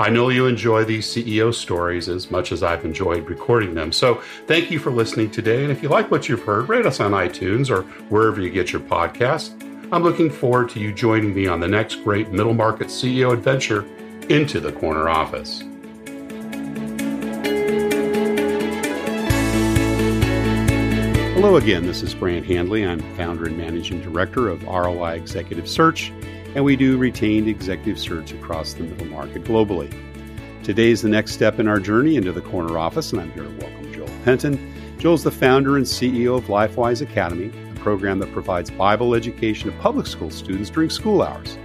I know you enjoy these CEO stories as much as I've enjoyed recording them. So thank you for listening today. And if you like what you've heard, rate us on iTunes or wherever you get your podcasts. I'm looking forward to you joining me on the next great middle market CEO adventure into the corner office. Hello again, this is Brant Handley. I'm founder and managing director of ROI Executive Search, and we do retained executive search across the middle market globally. Today is the next step in our journey into the corner office, and I'm here to welcome Joel Penton. Joel's the founder and CEO of LifeWise Academy, a program that provides Bible education to public school students during school hours.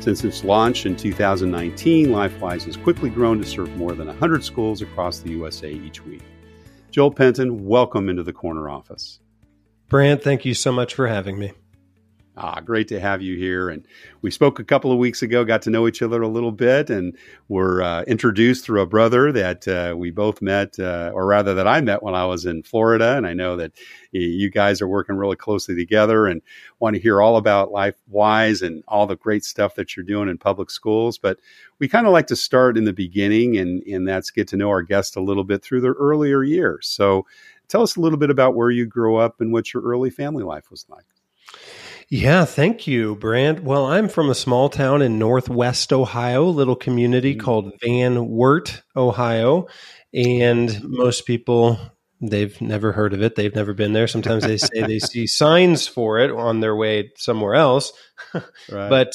Since its launch in 2019, LifeWise has quickly grown to serve more than 100 schools across the USA each week. Joel Penton, welcome into the corner office. Brant, thank you so much for having me. Ah, great to have you here. And we spoke a couple of weeks ago, got to know each other a little bit, and were uh, introduced through a brother that uh, we both met, uh, or rather, that I met when I was in Florida. And I know that you guys are working really closely together and want to hear all about LifeWise and all the great stuff that you're doing in public schools. But we kind of like to start in the beginning, and, and that's get to know our guest a little bit through their earlier years. So tell us a little bit about where you grew up and what your early family life was like. Yeah, thank you, Brant. Well, I'm from a small town in northwest Ohio, little community mm-hmm. called Van Wert, Ohio. And most people, they've never heard of it. They've never been there. Sometimes they say they see signs for it on their way somewhere else. right. But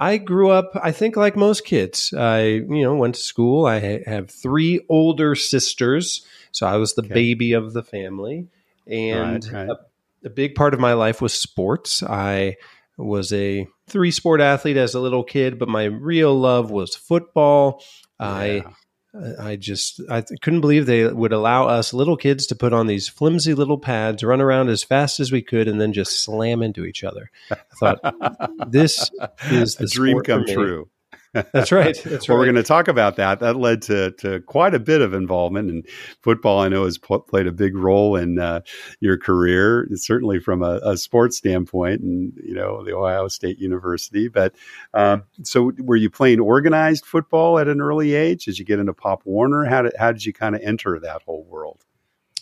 I grew up, I think, like most kids. I, you know, went to school. I have three older sisters. So I was the okay. baby of the family. And right, right a big part of my life was sports. I was a three sport athlete as a little kid, but my real love was football. Yeah. I I just I couldn't believe they would allow us little kids to put on these flimsy little pads, run around as fast as we could, and then just slam into each other. I thought this is the a dream come true. That's right. That's well, right. we're going to talk about that. That led to, to quite a bit of involvement in football. I know has played a big role in uh, your career, certainly from a, a, sports standpoint, and you know the Ohio State University. But um, so, were you playing organized football at an early age? Did you get into Pop Warner? How did how did you kind of enter that whole world?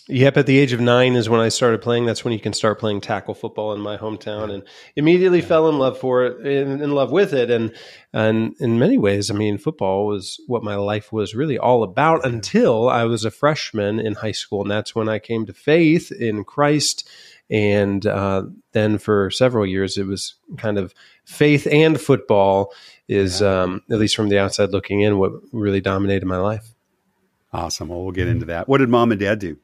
Yep, at the age of nine is when I started playing. That's when you can start playing tackle football in my hometown, and immediately yeah. fell in love for it, in, in, love with it, and and in many ways, I mean, football was what my life was really all about until I was a freshman in high school, and that's when I came to faith in Christ, and uh, then for several years it was kind of faith and football is yeah. um, at least from the outside looking in what really dominated my life. Awesome. Well, we'll get into that. What did mom and dad do?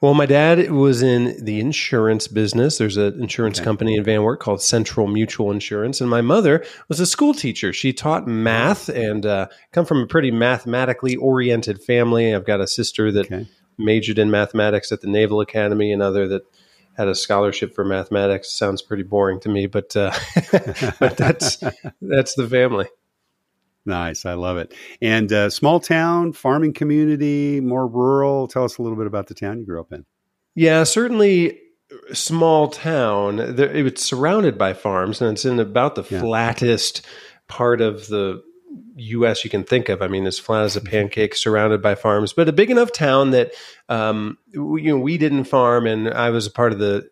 Well, my dad was in the insurance business. There's an insurance okay. company in Van Wert called Central Mutual Insurance, and my mother was a school teacher. She taught math and uh, come from a pretty mathematically oriented family. I've got a sister that okay. majored in mathematics at the Naval Academy, another that had a scholarship for mathematics. Sounds pretty boring to me, but uh, but that's that's the family. Nice. I love it. And uh, small town, farming community, more rural. Tell us a little bit about the town you grew up in. Yeah, certainly small town. It was surrounded by farms, and it's in about the yeah. flattest part of the U.S. you can think of. I mean, as flat as a pancake, surrounded by farms, but a big enough town that um, we, you know we didn't farm, and I was a part of the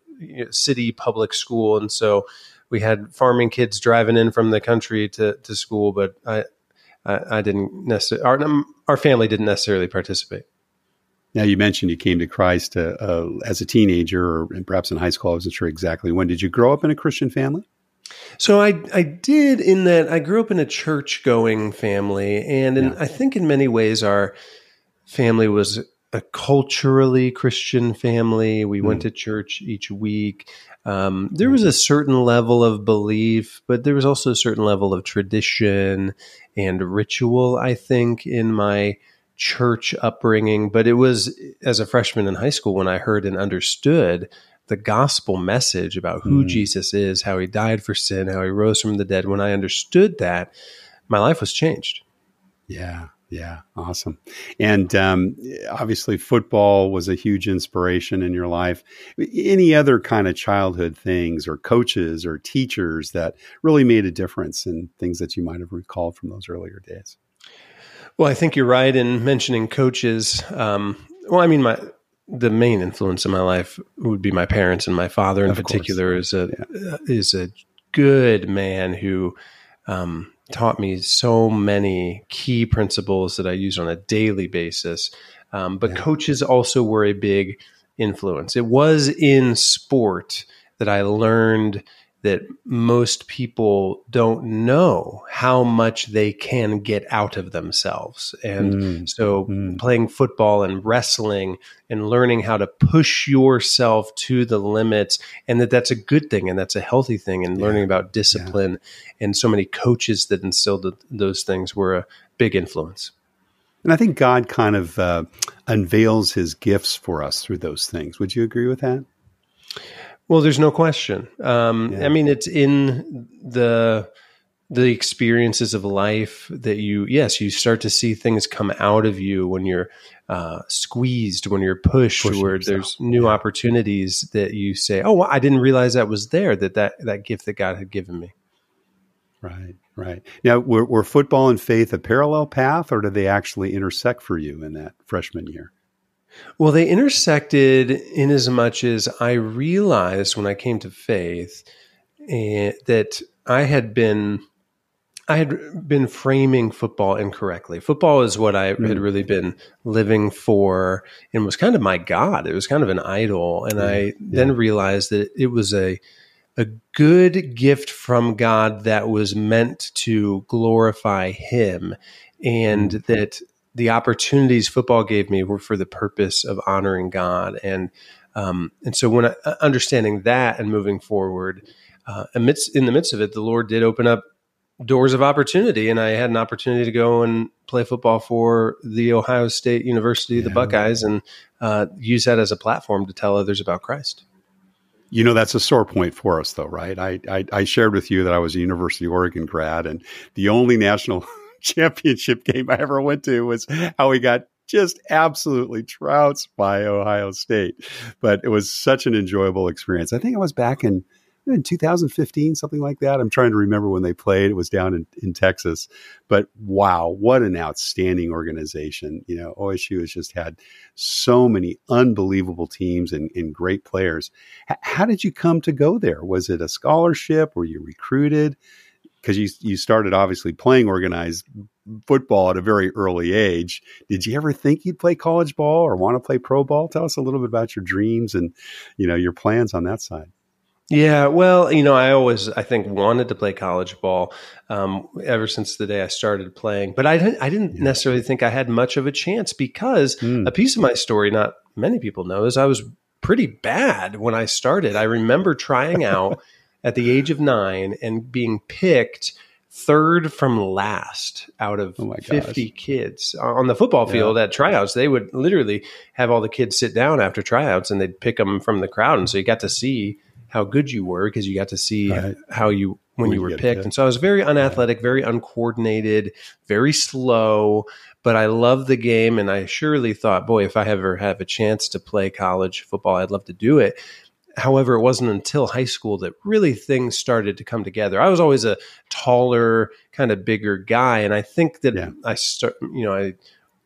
city public school, and so we had farming kids driving in from the country to to school. But I I, I didn't necessarily our our family didn't necessarily participate. Now you mentioned you came to Christ uh, uh, as a teenager, or perhaps in high school. I wasn't sure exactly when. Did you grow up in a Christian family? So I I did in that I grew up in a church going family, and in, yeah. I think in many ways our family was a culturally Christian family. We mm. went to church each week. Um, there was a certain level of belief, but there was also a certain level of tradition and ritual. I think in my church upbringing, but it was as a freshman in high school when I heard and understood the gospel message about who mm. Jesus is, how he died for sin, how he rose from the dead. When I understood that, my life was changed. Yeah. Yeah, awesome. And um, obviously, football was a huge inspiration in your life. Any other kind of childhood things, or coaches, or teachers that really made a difference in things that you might have recalled from those earlier days? Well, I think you're right in mentioning coaches. Um, well, I mean, my the main influence in my life would be my parents, and my father in of particular course. is a yeah. is a good man who um, taught me so many key principles that I use on a daily basis. Um, but yeah. coaches also were a big influence. It was in sport that I learned that most people don't know how much they can get out of themselves. And mm. so mm. playing football and wrestling and learning how to push yourself to the limits and that that's a good thing and that's a healthy thing and yeah. learning about discipline yeah. and so many coaches that instilled those things were a big influence. And I think God kind of uh, unveils his gifts for us through those things. Would you agree with that? Well, there's no question. Um, yeah. I mean, it's in the the experiences of life that you yes you start to see things come out of you when you're uh, squeezed when you're pushed Push where yourself. there's new yeah. opportunities that you say oh well, i didn't realize that was there that that that gift that god had given me right right now were, were football and faith a parallel path or did they actually intersect for you in that freshman year well, they intersected in as much as I realized when I came to faith uh, that I had been I had been framing football incorrectly. Football is what I mm. had really been living for and was kind of my God. It was kind of an idol. And I yeah. then realized that it was a a good gift from God that was meant to glorify him and mm. that the opportunities football gave me were for the purpose of honoring God, and um, and so when I, uh, understanding that and moving forward, uh, amidst in the midst of it, the Lord did open up doors of opportunity, and I had an opportunity to go and play football for the Ohio State University, yeah. the Buckeyes, and uh, use that as a platform to tell others about Christ. You know, that's a sore point for us, though, right? I, I, I shared with you that I was a University of Oregon grad, and the only national championship game I ever went to was how we got just absolutely trounced by Ohio State. But it was such an enjoyable experience. I think it was back in eh, in 2015, something like that. I'm trying to remember when they played. It was down in, in Texas. But wow, what an outstanding organization. You know, OSU has just had so many unbelievable teams and, and great players. H- how did you come to go there? Was it a scholarship? Were you recruited? Because you you started obviously playing organized football at a very early age. Did you ever think you'd play college ball or want to play pro ball? Tell us a little bit about your dreams and you know your plans on that side. Yeah, well, you know, I always I think wanted to play college ball um, ever since the day I started playing, but I didn't I didn't yeah. necessarily think I had much of a chance because mm. a piece of my story not many people know is I was pretty bad when I started. I remember trying out at the age of nine and being picked third from last out of oh 50 kids on the football field yeah. at tryouts. They would literally have all the kids sit down after tryouts and they'd pick them from the crowd. And so you got to see how good you were because you got to see right. how you when, when you were picked. picked. And so I was very unathletic, very uncoordinated, very slow, but I loved the game and I surely thought, boy, if I ever have a chance to play college football, I'd love to do it. However, it wasn't until high school that really things started to come together. I was always a taller, kind of bigger guy, and I think that yeah. I start, you know, I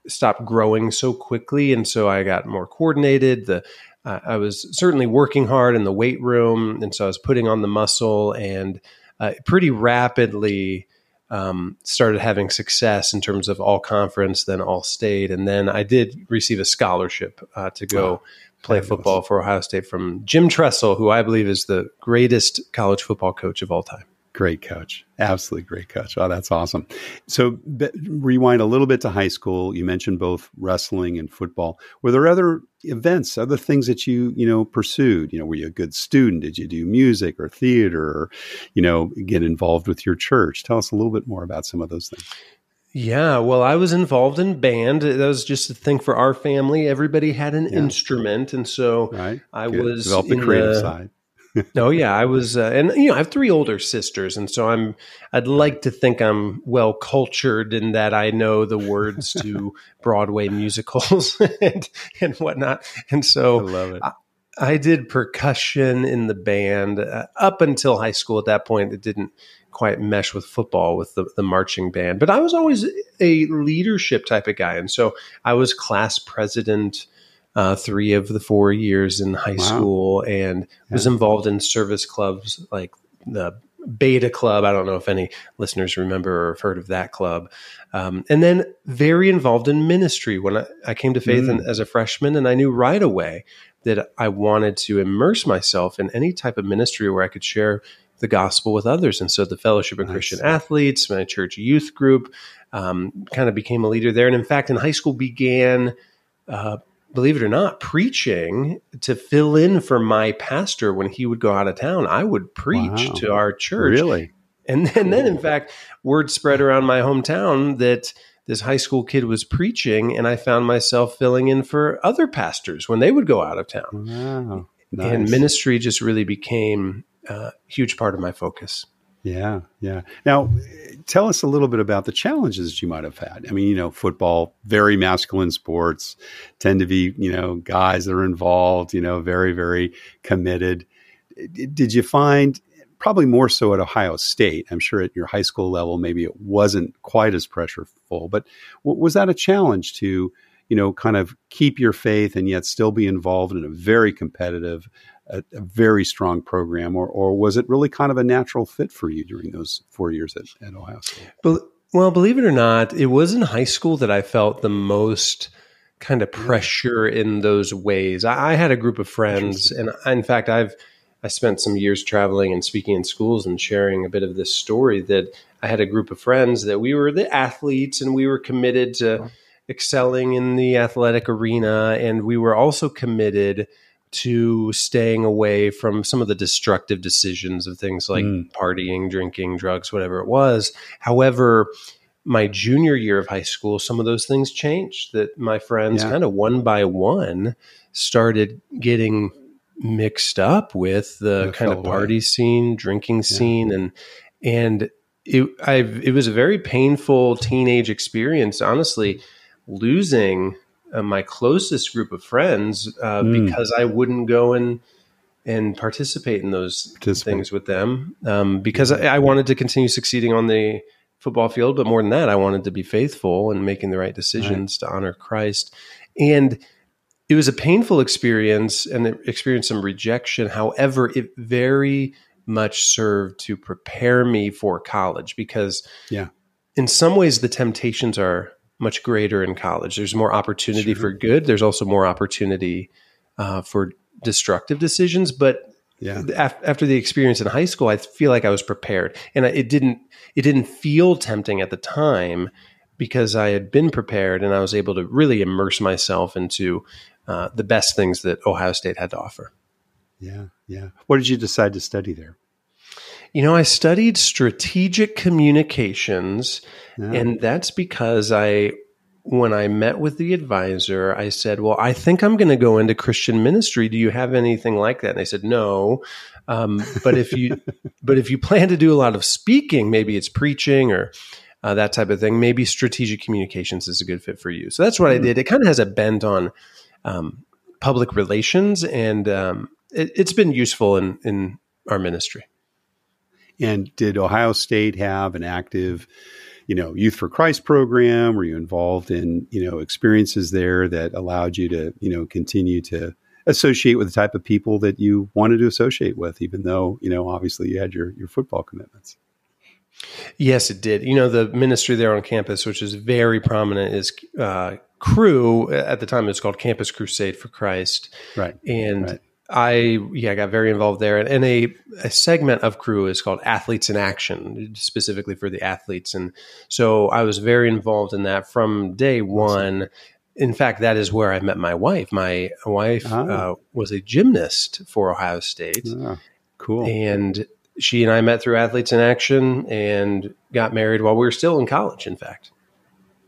stopped growing so quickly, and so I got more coordinated. The uh, I was certainly working hard in the weight room, and so I was putting on the muscle, and uh, pretty rapidly um, started having success in terms of all conference, then all state, and then I did receive a scholarship uh, to go wow. Play football for Ohio State from Jim Tressel, who I believe is the greatest college football coach of all time. Great coach. Absolutely great coach. Oh, that's awesome. So, be, rewind a little bit to high school. You mentioned both wrestling and football. Were there other events, other things that you, you know, pursued? You know, were you a good student? Did you do music or theater or, you know, get involved with your church? Tell us a little bit more about some of those things. Yeah, well, I was involved in band. That was just a thing for our family. Everybody had an yeah. instrument, and so right. I Good. was develop the creative the, side oh yeah, I was, uh, and you know, I have three older sisters, and so I'm. I'd like to think I'm well cultured in that I know the words to Broadway musicals and and whatnot, and so I love it. I, I did percussion in the band uh, up until high school. At that point, it didn't quite mesh with football with the, the marching band, but I was always a leadership type of guy, and so I was class president uh, three of the four years in high wow. school and yeah. was involved in service clubs like the Beta Club. I don't know if any listeners remember or have heard of that club. Um, and then very involved in ministry when I, I came to faith mm. in, as a freshman, and I knew right away that I wanted to immerse myself in any type of ministry where I could share the gospel with others. And so the Fellowship of nice. Christian Athletes, my church youth group, um, kind of became a leader there. And in fact, in high school began uh, believe it or not, preaching to fill in for my pastor when he would go out of town. I would preach wow. to our church. Really? And then, and then, in fact, word spread around my hometown that this high school kid was preaching, and I found myself filling in for other pastors when they would go out of town. Wow. Nice. And ministry just really became a huge part of my focus. Yeah, yeah. Now, tell us a little bit about the challenges you might have had. I mean, you know, football, very masculine sports, tend to be, you know, guys that are involved, you know, very, very committed. Did you find, probably more so at Ohio State, I'm sure at your high school level, maybe it wasn't quite as pressureful, but was that a challenge to, you know, kind of keep your faith and yet still be involved in a very competitive a, a, very strong program, or or was it really kind of a natural fit for you during those four years at, at Ohio State? But, well, believe it or not, it was in high school that I felt the most kind of pressure in those ways. I, I had a group of friends, and I, in fact, I've I spent some years traveling and speaking in schools and sharing a bit of this story that I had a group of friends that we were the athletes and we were committed to excelling in the athletic arena, and we were also committed to staying away from some of the destructive decisions of things like mm. partying, drinking, drugs, whatever it was. However, my junior year of high school, some of those things changed. That my friends yeah. kind of one by one started getting mixed up with the kind of party scene, drinking yeah. scene, and and it I it was a very painful teenage experience. Honestly, losing uh, my closest group of friends uh, mm. because I wouldn't go and and participate in those things with them um, because I, I, wanted to continue succeeding on the football field, but more than that, I wanted to be faithful and making the right decisions right. to honor Christ. And it was a painful experience and experienced some rejection. However, it very much served to prepare me for college because, yeah, in some ways, the temptations are much greater in college. There's more opportunity sure. for good. There's also more opportunity uh, for destructive decisions. But yeah. Af- after the experience in high school, I feel like I was prepared, and it didn't it didn't feel tempting at the time because I had been prepared, and I was able to really immerse myself into uh, the best things that Ohio State had to offer. Yeah, yeah. What did you decide to study there? You know, I studied strategic communications, yeah. and that's because I, when I met with the advisor, I said, Well, I think I'm going to go into Christian ministry. Do you have anything like that? And they said, No. Um, but if you, but if you plan to do a lot of speaking, maybe it's preaching or uh, that type of thing. Maybe strategic communications is a good fit for you. So that's what. I did. It kind of has a bent on um, public relations, and um, it, has been useful in in our ministry. And did Ohio State have an active, you know, Youth for Christ program? Were you involved in, you know, experiences there that allowed you to, you know, continue to associate with the type of people that you wanted to associate with, even though, you know, obviously you had your, your football commitments? Yes, it did. You know, the ministry there on campus, which is very prominent, is uh, Cru. At the time, it was called Campus Crusade for Christ. Right. And right. I, yeah, I got very involved there. And a, a segment of Cru is called Athletes in Action, specifically for the athletes. And so I was very involved in that from day one. In fact, that is where I met my wife. My wife Ah. uh, was a gymnast for Ohio State. Ah, cool. And she and I met through Athletes in Action and got married while we were still in college, in fact.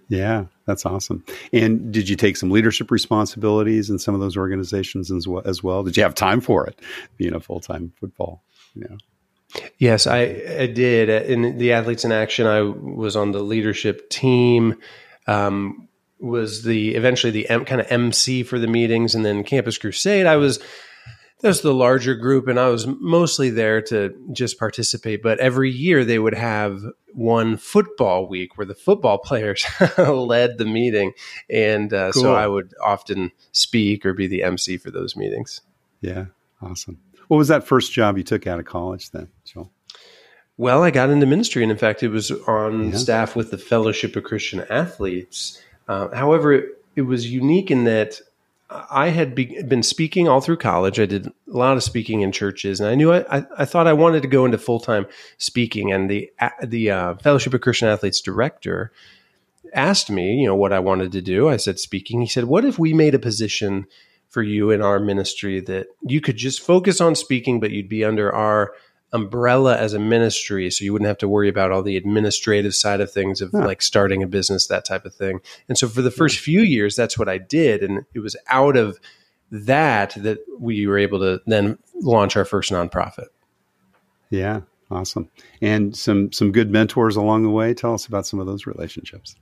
Yeah, that's awesome. And did you take some leadership responsibilities in some of those organizations as well? As well? Did you have time for it, being a full time football? You know? Yes, I, I did. In the Athletes in Action, I was on the leadership team. Um, was the eventually the M, kind of MC for the meetings, and then Campus Crusade. I was that's the larger group, and I was mostly there to just participate. But every year they would have one football week where the football players led the meeting, and uh, Cool. so I would often speak or be the MC for those meetings. Yeah, awesome. What was that first job you took out of college then, Joel? Well, I got into ministry, and in fact, it was on Yeah. staff with the Fellowship of Christian Athletes. Uh, however, it, it was unique in that I had be, been speaking all through college. I did a lot of speaking in churches, and I knew I, I, I thought I wanted to go into full time speaking. And the the uh, Fellowship of Christian Athletes director asked me, you know, what I wanted to do. I said speaking. He said, "What if we made a position for you in our ministry that you could just focus on speaking, but you'd be under our umbrella as a ministry, so you wouldn't have to worry about all the administrative side of things of Huh. like starting a business, that type of thing." And so for the first few years, that's what I did, and it was out of that that we were able to then launch our first nonprofit. Yeah, awesome. And some some good mentors along the way. Tell us about some of those relationships.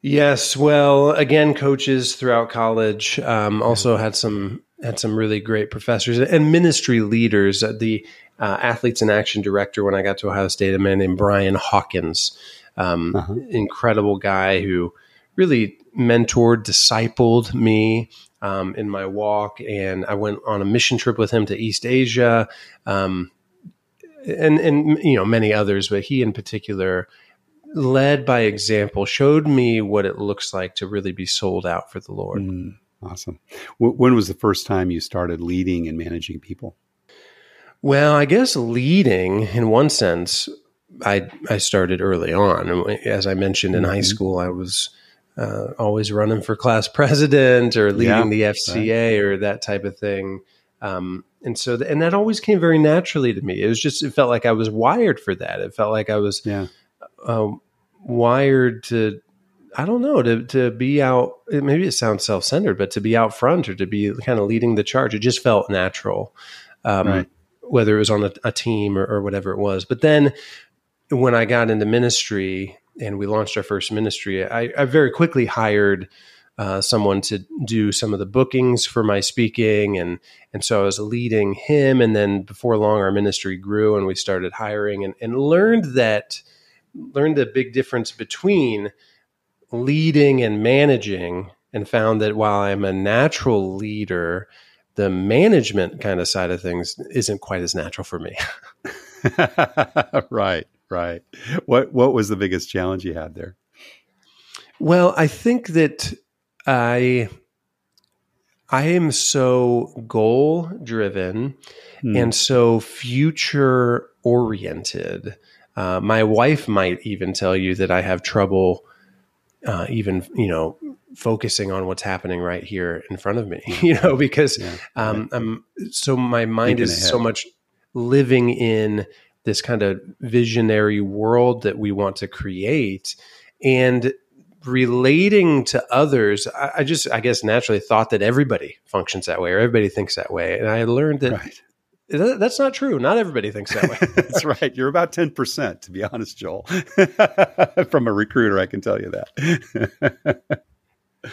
Yes, well, again, coaches throughout college. Um, also had some had some really great professors and ministry leaders. The uh, athletes in action director when I got to Ohio State, a man named Brian Hawkins, um, Uh-huh. incredible guy who really mentored, discipled me um, in my walk, and I went on a mission trip with him to East Asia, um, and and you know many others, but he in particular led by example, showed me what it looks like to really be sold out for the Lord. Mm, awesome. W- when was the first time you started leading and managing people? Well, I guess leading in one sense, I I started early on. As I mentioned in high Mhm. school, I was uh, always running for class president or leading the FCA or that type of thing. Um, and so, th- and that always came very naturally to me. It was just, it felt like I was wired for that. It felt like I was Yeah. um, wired to I don't know to to be out. Maybe it sounds self centered, but to be out front or to be kind of leading the charge, it just felt natural. Um, Right. Whether it was on a, a team or, or whatever it was, but then when I got into ministry and we launched our first ministry, I, I very quickly hired uh, someone to do some of the bookings for my speaking, and and so I was leading him. And then before long, our ministry grew, and we started hiring, and, and learned that learned the big difference between leading and managing, and found that while I'm a natural leader, the management kind of side of things isn't quite as natural for me. right. Right. What What was the biggest challenge you had there? Well, I think that I I am so goal driven Hmm. and so future oriented. Uh, my wife might even tell you that I have trouble uh, even you know focusing on what's happening right here in front of me. You know because Yeah. um, I'm so my mind Thinking is so much living in this kind of visionary world that we want to create and relating to others I, I just i guess naturally thought that everybody functions that way or everybody thinks that way and i learned that Right. That- that's not true not everybody thinks that way That's right. You're about 10%, to be honest, Joel. From a recruiter, I can tell you that.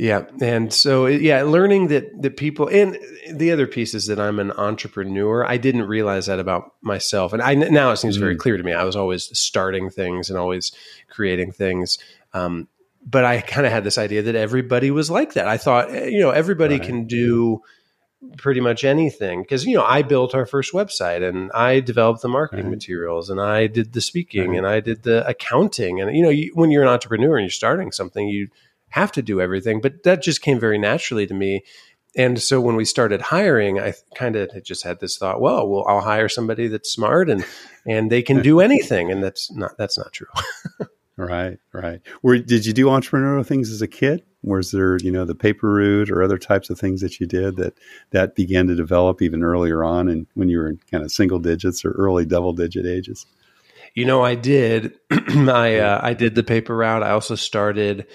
Yeah, and so yeah, learning that that people and the other piece is that I'm an entrepreneur. I didn't realize that about myself, and I now it seems very Mm. clear to me. I was always starting things and always creating things, um, but I kind of had this idea that everybody was like that. I thought eh, you know everybody Right. can do pretty much anything. Because you know I built our first website and I developed the marketing right. materials and I did the speaking right. and I did the accounting. And you know you, when you're an entrepreneur and you're starting something you have to do everything but that just came very naturally to me. And so when we started hiring I kind of just had this thought well well I'll hire somebody that's smart and and they can do anything. And that's not that's not true right right where did you do entrepreneurial things as a kid was there, you know, the paper route or other types of things that you did that that began to develop even earlier on, and when you were in kind of single digits or early double digit ages? You know, I did. I uh, I did the paper route. I also started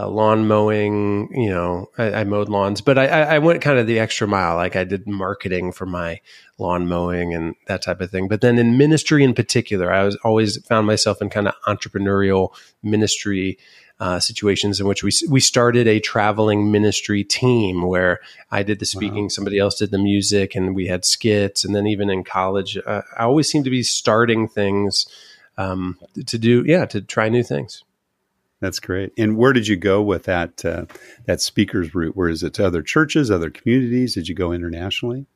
uh, lawn mowing. You know, I, I mowed lawns, but I, I, went kind of the extra mile. Like I did marketing for my lawn mowing and that type of thing. But then in ministry in particular, I was always found myself in kind of entrepreneurial ministry uh, situations in which we we started a traveling ministry team where I did the speaking, wow. somebody else did the music, and we had skits. And then even in college, uh, I always seem to be starting things um, to do, yeah, to try new things. That's great. And where did you go with that uh, that speakers route? Where is it to other churches, other communities? Did you go internationally?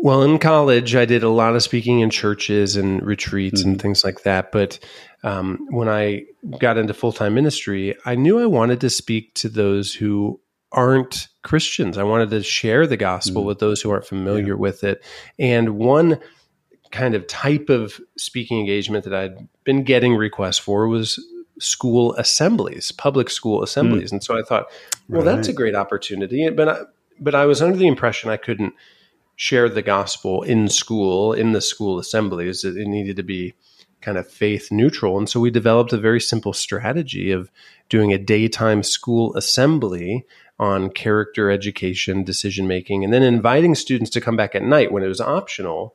Well, in college, I did a lot of speaking in churches and retreats mm-hmm. and things like that. But um, when I got into full time ministry, I knew I wanted to speak to those who aren't Christians. I wanted to share the gospel mm-hmm. with those who aren't familiar yeah. with it. And one kind of type of speaking engagement that I'd been getting requests for was school assemblies, public school assemblies. Mm. And so I thought, well, right. that's a great opportunity. But I, but I was under the impression I couldn't share the gospel in school, in the school assemblies. It needed to be kind of faith neutral. And so we developed a very simple strategy of doing a daytime school assembly on character education, decision making, and then inviting students to come back at night when it was optional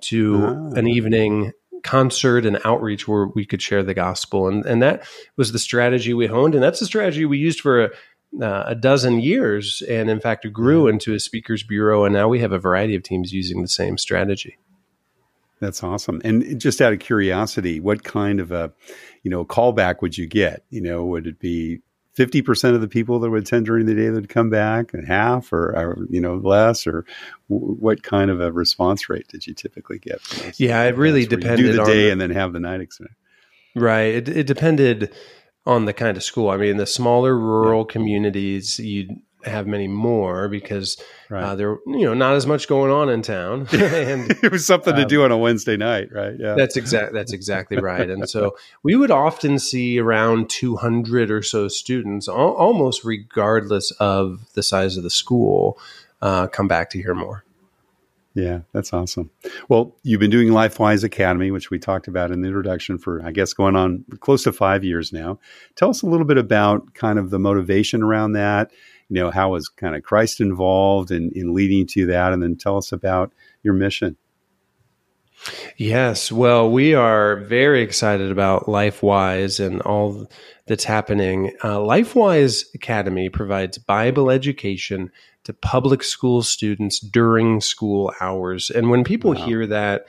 to oh. an evening concert and outreach where we could share the gospel. And, and that was the strategy we honed. And that's the strategy we used for a, uh, a dozen years, and in fact, it grew into a speakers bureau. And now we have a variety of teams using the same strategy. That's awesome. And just out of curiosity, what kind of a, you know, callback would you get? You know, would it be 50% of the people that would attend during the day that would come back and half or, or you know, less or w- what kind of a response rate did you typically get? Yeah, it really depended do the day the, and then have the night experience. Right. It, it depended on the kind of school. I mean, the smaller rural yeah. communities, you'd have many more because right. uh, there, you know, not as much going on in town. and it was something um, to do on a Wednesday night, right? Yeah, that's exact. That's exactly right. And so we would often see around 200 or so students, al- almost regardless of the size of the school, uh, come back to hear more. Yeah, that's awesome. Well, you've been doing LifeWise Academy, which we talked about in the introduction for, I guess, going on close to five years now. Tell us a little bit about kind of the motivation around that. You know, how was kind of Christ involved in, in leading to that? And then tell us about your mission. Yes. Well, we are very excited about LifeWise and all that's happening. Uh, LifeWise Academy provides Bible education to public school students during school hours. And when people wow. hear that,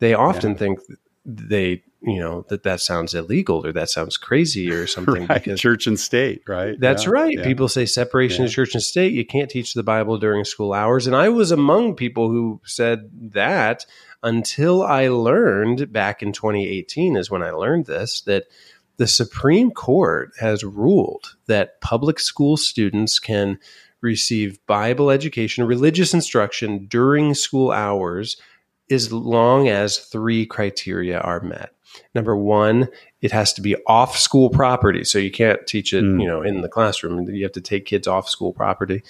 they often yeah. think they you know that that sounds illegal or that sounds crazy or something right. because church and state right that's yeah. right yeah. people say separation yeah. of church and state you can't teach the bible during school hours and i was among people who said that until i learned back in 2018 is when i learned this that the supreme court has ruled that public school students can receive Bible education, religious instruction during school hours as long as three criteria are met. Number one, it has to be off school property. So you can't teach it, mm. you know, in the classroom. You have to take kids off school property.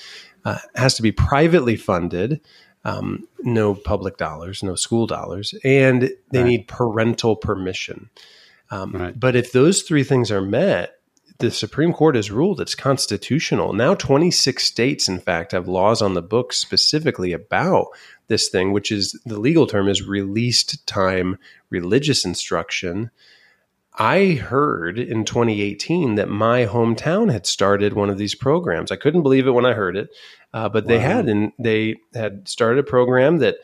Uh, has to be privately funded. Um, no public dollars, no school dollars, and they right. need parental permission. Um, right. But if those three things are met, the Supreme Court has ruled it's constitutional. Now, 26 states, in fact, have laws on the books specifically about this thing, which is the legal term is released time religious instruction. I heard in 2018 that my hometown had started one of these programs. I couldn't believe it when I heard it, uh, but wow. they had, and they had started a program that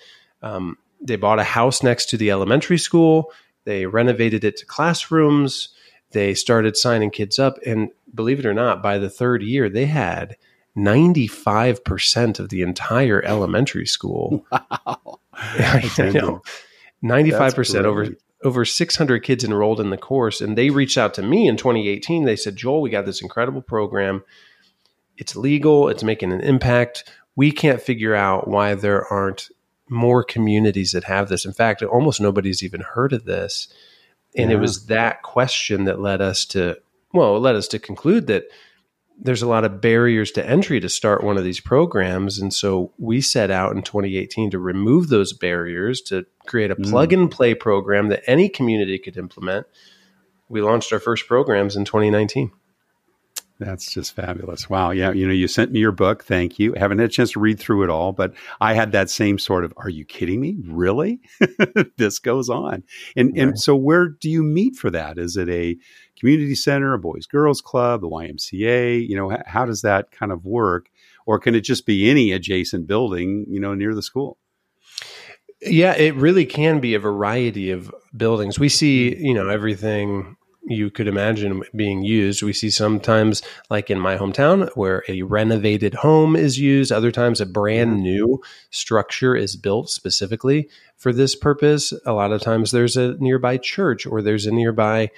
um, they bought a house next to the elementary school. They renovated it to classrooms they started signing kids up. And believe it or not, by the third year, they had 95% of the entire elementary school. Wow. I know. 95% over over 600 kids enrolled in the course and they reached out to me in 2018 they said joel we got this incredible program it's legal it's making an impact we can't figure out why there aren't more communities that have this in fact almost nobody's even heard of this and Yeah. it was that question that led us to well it led us to conclude that there's a lot of barriers to entry to start one of these programs and so we set out in 2018 to remove those barriers to create a Mm. plug and play program that any community could implement we launched our first programs in 2019 That's just fabulous. Wow. Yeah. You know, you sent me your book. Thank you. Haven't had a chance to read through it all, but I had that same sort of, are you kidding me? Really? this goes on. And, Right. and so where do you meet for that? Is it a community center, a boys girls club, the YMCA? You know, how does that kind of work? Or can it just be any adjacent building, you know, near the school? Yeah, it really can be a variety of buildings. We see, you know, everything you could imagine being used. We see sometimes, like in my hometown, where a renovated home is used. Other times, a brand new structure is built specifically for this purpose. A lot of times, there's a nearby church or there's a nearby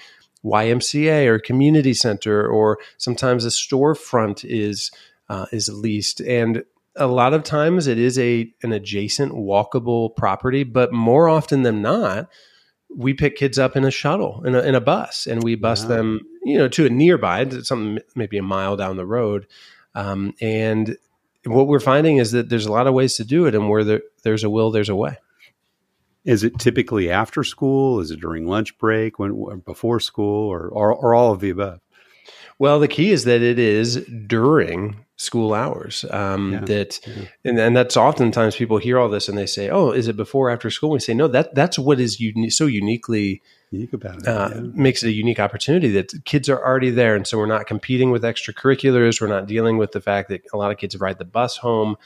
YMCA or community center, or sometimes a storefront is uh, is leased. And a lot of times it is a an adjacent walkable property, but more often than not, we pick kids up in a shuttle in a, in a bus and we bus Wow. them, you know, to a nearby, something maybe a mile down the road. Um, and what we're finding is that there's a lot of ways to do it, and where there, there's a will, there's a way. Is it typically after school? Is it during lunch break? When before school, or, or or all of the above? Well, the key is that it is during school hours. Um, Yeah, that, yeah. and, and that's oftentimes people hear all this and they say, "Oh, is it before or after school?" We say, "No, that that's what is uni- so uniquely Unique about it. uh, yeah. makes it a unique opportunity that kids are already there, and so we're not competing with extracurriculars. We're not dealing with the fact that a lot of kids ride the bus home.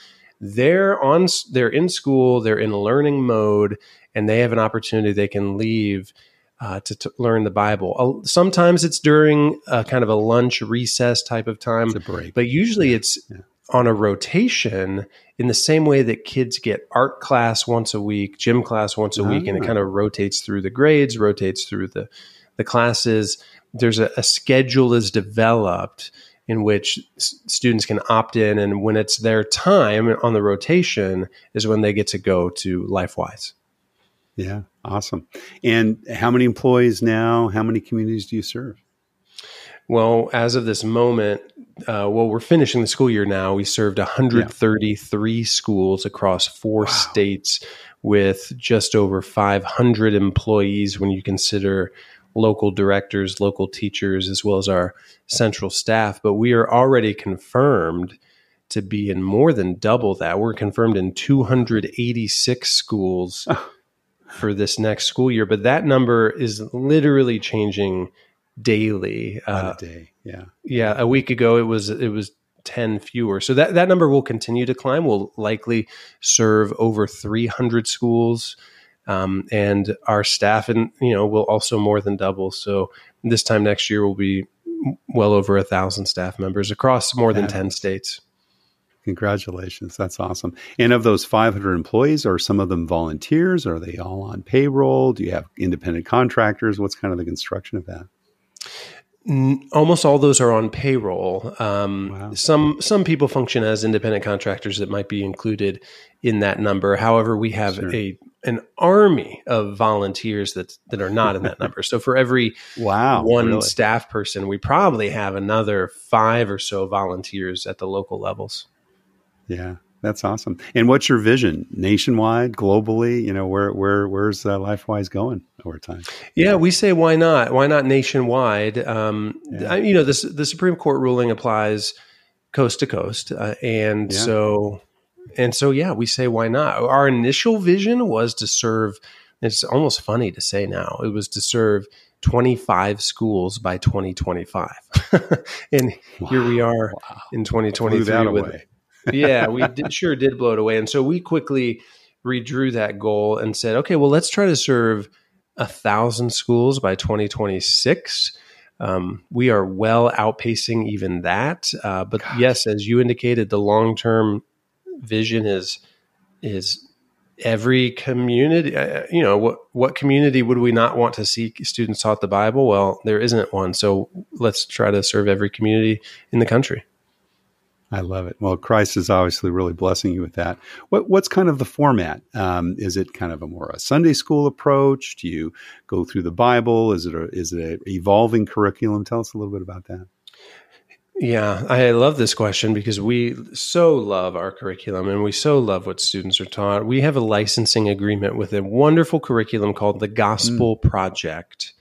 They're on. They're in school. They're in learning mode, and they have an opportunity. They can leave uh, to, to learn the Bible. Uh, Sometimes it's during a kind of a lunch recess type of time, It's a break. but usually it's yeah. on a rotation in the same way that kids get art class once a week, gym class once a week, and it kind of rotates through the grades, rotates through the the classes. There's a, a schedule is developed in which s- students can opt in, and when it's their time on the rotation is when they get to go to LifeWise. Yeah, awesome. And how many employees now? How many communities do you serve? Well, as of this moment, uh, well, we're finishing the school year now. We served 133 schools across four Wow. states with just over 500 employees when you consider local directors, local teachers, as well as our central staff. But we are already confirmed to be in more than double that. We're confirmed in 286 schools Oh. For this next school year. But that number is literally changing daily. Uh, the day. Yeah. yeah, a week ago it was it was ten fewer. So that that number will continue to climb. We'll likely serve over three hundred schools, um, and our staff and you know will also more than double. So this time next year we'll be well over a thousand staff members across more than ten states. Congratulations. That's awesome. And of those 500 employees, are some of them volunteers? Are they all on payroll? Do you have independent contractors? What's kind of the construction of that? Almost all those are on payroll. Um, Wow. Some some people function as independent contractors that might be included in that number. However, we have Sure. a an army of volunteers that that are not in that number. So for every Wow. one really? staff person, we probably have another five or so volunteers at the local levels. Yeah. That's awesome. And what's your vision nationwide, globally? You know, where where where's uh, LifeWise going over time? Yeah, we say why not? Why not nationwide? Um, Yeah. I, you know, this the Supreme Court ruling applies coast to coast, uh, and Yeah. so and so yeah, we say why not? Our initial vision was to serve. It's almost funny to say now. It was to serve 25 schools by 2025, and here we are Wow. in Blew 2023 that with away. Yeah, we did, sure did blow it away. And so we quickly redrew that goal and said, okay, well, let's try to serve a thousand schools by 2026. um, we are well outpacing even that. Uh, but Gosh. yes, as you indicated, the long term vision is is every community. Uh, you know what what community would we not want to see students taught the Bible? Well, there isn't one, so let's try to serve every community in the country. I love it. Well, Christ is obviously really blessing you with that. What, what's kind of the format? Um, is it kind of a more a Sunday school approach? Do you go through the Bible? Is it a, is it an evolving curriculum? Tell us a little bit about that. Yeah, I love this question because we so love our curriculum and we so love what students are taught. We have a licensing agreement with a wonderful curriculum called the Gospel mm. Project.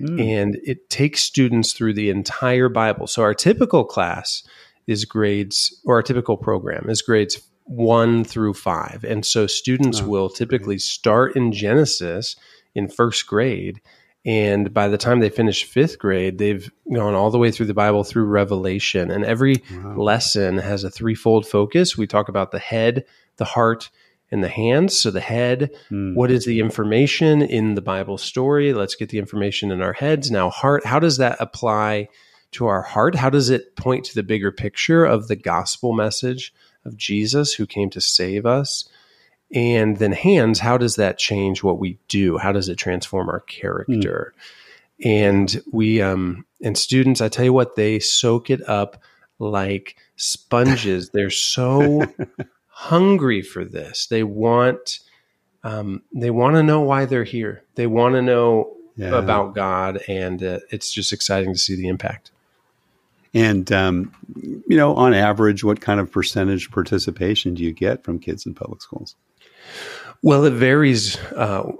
Mm. And it takes students through the entire Bible. So our typical class is grades, or our typical program is grades one through five. And so students oh, will typically start in Genesis in first grade. And by the time they finish fifth grade, they've gone all the way through the Bible through Revelation. And every wow. lesson has a threefold focus. We talk about the head, the heart, and the hands. So, the head, mm. what is the information in the Bible story? Let's get the information in our heads. Now, heart, how does that apply to our heart? How does it point to the bigger picture of the gospel message of Jesus who came to save us? And then hands, how does that change what we do? How does it transform our character? Mm. And we um and students, I tell you what, they soak it up like sponges. They're so hungry for this. They want um, they want to know why they're here. They want to know yeah. about God, and uh, it's just exciting to see the impact. And um, you know, on average, what kind of percentage participation do you get from kids in public schools? Well, it varies. Uh,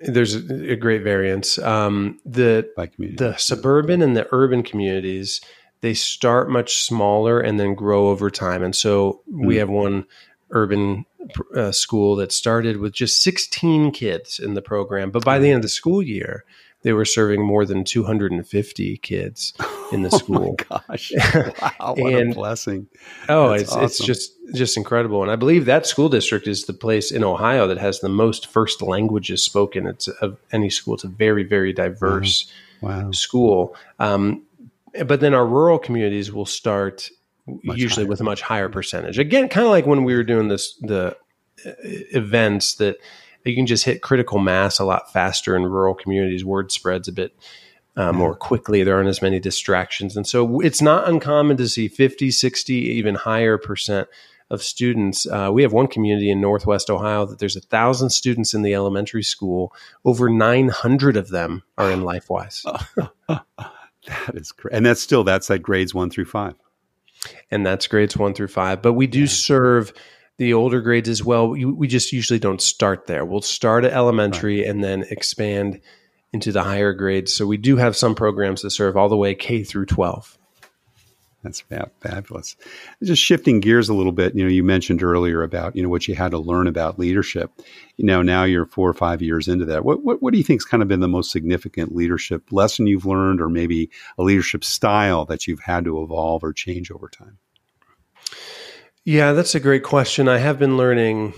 there's a, a, great variance. Um, the the suburban and the urban communities they start much smaller and then grow over time. And so mm. we hmm. have one urban uh, school that started with just 16 kids in the program, but by the end of the school year, they were serving more than 250 kids in the school. Oh gosh! Wow, what and, a blessing! Oh, That's it's awesome. it's just just incredible, and I believe that school district is the place in Ohio that has the most first languages spoken. It's of any school. It's a very very diverse wow. Wow. school. Um, but then our rural communities will start much usually higher. with a much higher percentage. Again, kind of like when we were doing this the uh, events that you can just hit critical mass a lot faster in rural communities. Word spreads a bit uh, more quickly. There aren't as many distractions. And so it's not uncommon to see 50, 60, even higher percent of students. Uh, we have one community in Northwest Ohio that there's a thousand students in the elementary school. Over 900 of them are in LifeWise. that is great. And that's still, that's at grades one through five. And that's grades one through five. But we do yeah. serve the older grades as well. We, we, just usually don't start there. We'll start at elementary right. and then expand into the higher grades. So we do have some programs that serve all the way K through 12. That's fabulous. Just shifting gears a little bit, you know, you mentioned earlier about, you know, what you had to learn about leadership. You know, now you're four or five years into that. What, what, what do you think has kind of been the most significant leadership lesson you've learned or maybe a leadership style that you've had to evolve or change over time? Yeah, that's a great question. I have been learning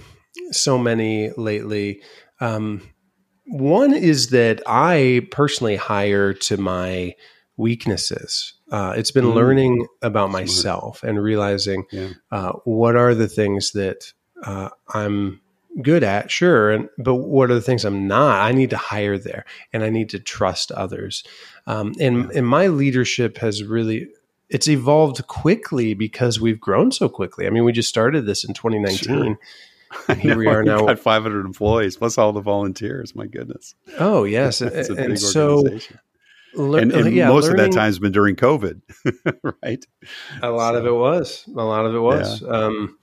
so many lately. Um, one is that I personally hire to my weaknesses. Uh, it's been mm. learning about Smart. myself and realizing yeah. uh, what are the things that uh, I'm good at, sure, and but what are the things I'm not? I need to hire there, and I need to trust others. Um, and yeah. and my leadership has really it's evolved quickly because we've grown so quickly. I mean, we just started this in 2019. Sure. here we are now. Got 500 employees plus all the volunteers. My goodness. Oh yes, it's a big and so, lear- and, and yeah, most learning, of that time has been during COVID, right? A lot so, of it was. A lot of it was. Yeah. Um,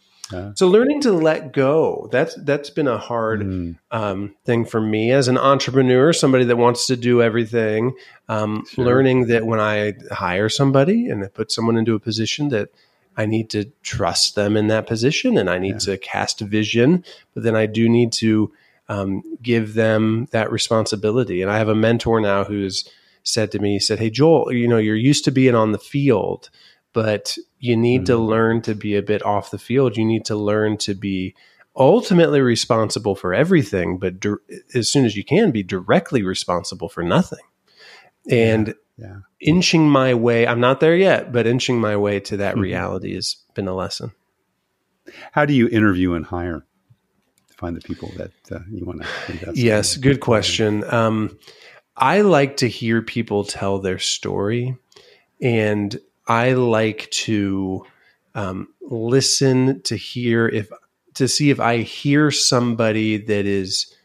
So learning to let go that's that's been a hard mm. um, thing for me as an entrepreneur, somebody that wants to do everything. Um, sure. Learning that when I hire somebody and I put someone into a position that I need to trust them in that position and I need yeah. to cast a vision, but then I do need to um, give them that responsibility. And I have a mentor now who's said to me, he said, "Hey Joel, you know you're used to being on the field." But you need mm-hmm. to learn to be a bit off the field. You need to learn to be ultimately responsible for everything, but di- as soon as you can, be directly responsible for nothing. and Yeah. inching my way. I'm not there yet, but inching my way to that Mhm. reality has been a lesson. How do you interview and hire to find the people that uh, you want to invest? Yes, in? good question. Um, I like to hear people tell their story, and I like to um, listen to hear if to see if I hear somebody that is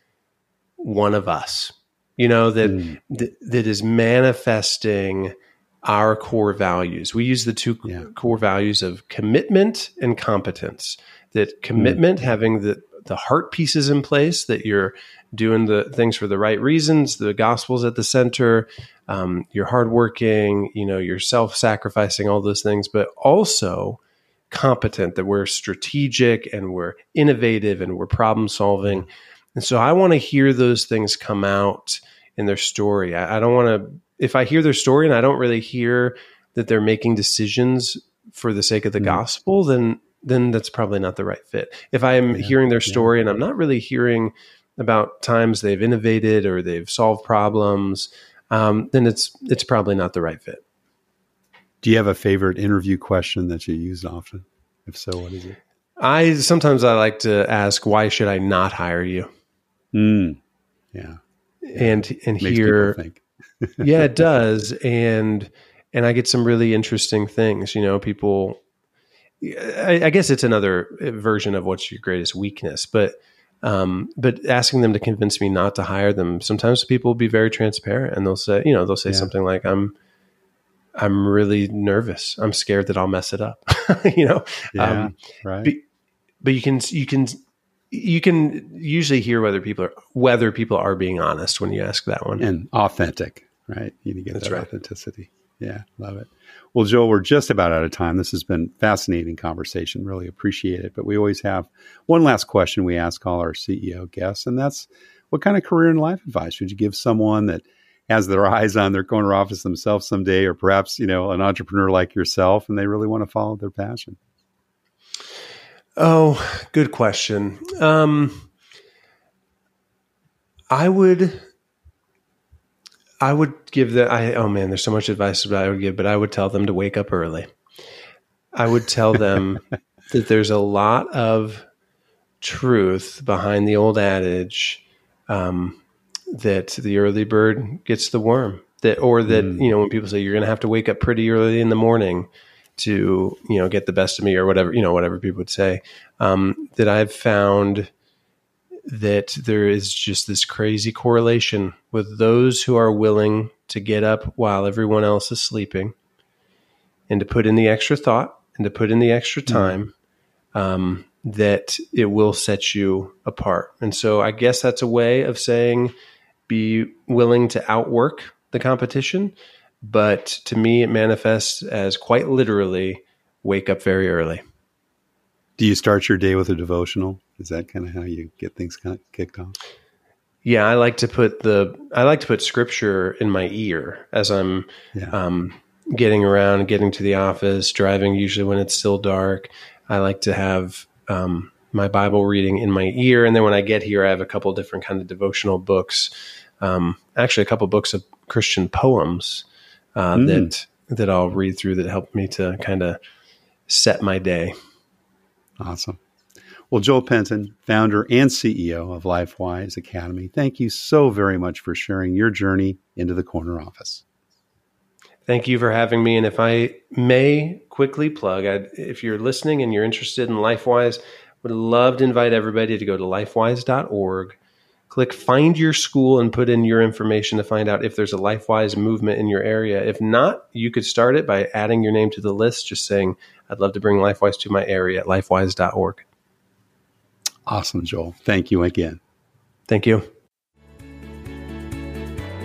one of us. You know that Mm, that, that is manifesting our core values. We use the two Yeah. core values of commitment and competence. That commitment, having the the heart pieces in place, that you're doing the things for the right reasons, the gospel's at the center, um, you're hardworking, you know, you're self-sacrificing, all those things, but also competent, that we're strategic and we're innovative and we're problem solving. And so I want to hear those things come out in their story. I, I don't want to, if I hear their story and I don't really hear that they're making decisions for the sake of the Mm. gospel, then then that's probably not the right fit. If I am Yeah, hearing their yeah. story and I'm not really hearing about times they've innovated or they've solved problems, um, then it's it's probably not the right fit. Do you have a favorite interview question that you use often? If so, what is it? I sometimes I like to ask, why should I not hire you? Mm, yeah, And and makes hear think. yeah, it does, and and I get some really interesting things. You know, people. I, I guess it's another version of what's your greatest weakness, but um, but asking them to convince me not to hire them. Sometimes people will be very transparent, and they'll say, you know, they'll say Yeah. something like, "I'm." I'm really nervous. I'm scared that I'll mess it up. you know, Yeah, um, right. be- but you can you can you can usually hear whether people are whether people are being honest when you ask that one. and authentic, right? You need to get That's that right. authenticity. Yeah, love it. Well, Joel, we're just about out of time. This has been fascinating conversation. Really appreciate it. But we always have one last question we ask all our CEO guests, and that's what kind of career and life advice would you give someone that has their eyes on their corner office themselves someday, or perhaps you know an entrepreneur like yourself, and they really want to follow their passion? Oh, good question. Um, I would, I would give that. I oh man, there's so much advice that I would give, but I would tell them to wake up early. I would tell them that there's a lot of truth behind the old adage um, that the early bird gets the worm. That or that Mm. you know when people say you're going to have to wake up pretty early in the morning to you know get the best of me or whatever you know whatever people would say um, that I've found that there is just this crazy correlation with those who are willing to get up while everyone else is sleeping and to put in the extra thought and to put in the extra time um, that it will set you apart. And so I guess that's a way of saying be willing to outwork the competition. But to me, it manifests as quite literally wake up very early. Do you start your day with a devotional? Is that kind of how you get things kind of kicked off? Yeah, I like to put the I like to put scripture in my ear as I'm Yeah. um, getting around, getting to the office, driving. Usually when it's still dark, I like to have um, my Bible reading in my ear, and then when I get here, I have a couple different kind of devotional books. Um, actually, a couple books of Christian poems uh, Mm. that that I'll read through that help me to kind of set my day. Awesome. Well, Joel Penton, founder and CEO of LifeWise Academy, thank you so very much for sharing your journey into the corner office. Thank you for having me. And if I may quickly plug, I'd, if you're listening and you're interested in LifeWise, would love to invite everybody to go to lifewise.org, click find your school and put in your information to find out if there's a LifeWise movement in your area. If not, you could start it by adding your name to the list, just saying, I'd love to bring LifeWise to my area at lifewise.org. Awesome, Joel. Thank you again. Thank you.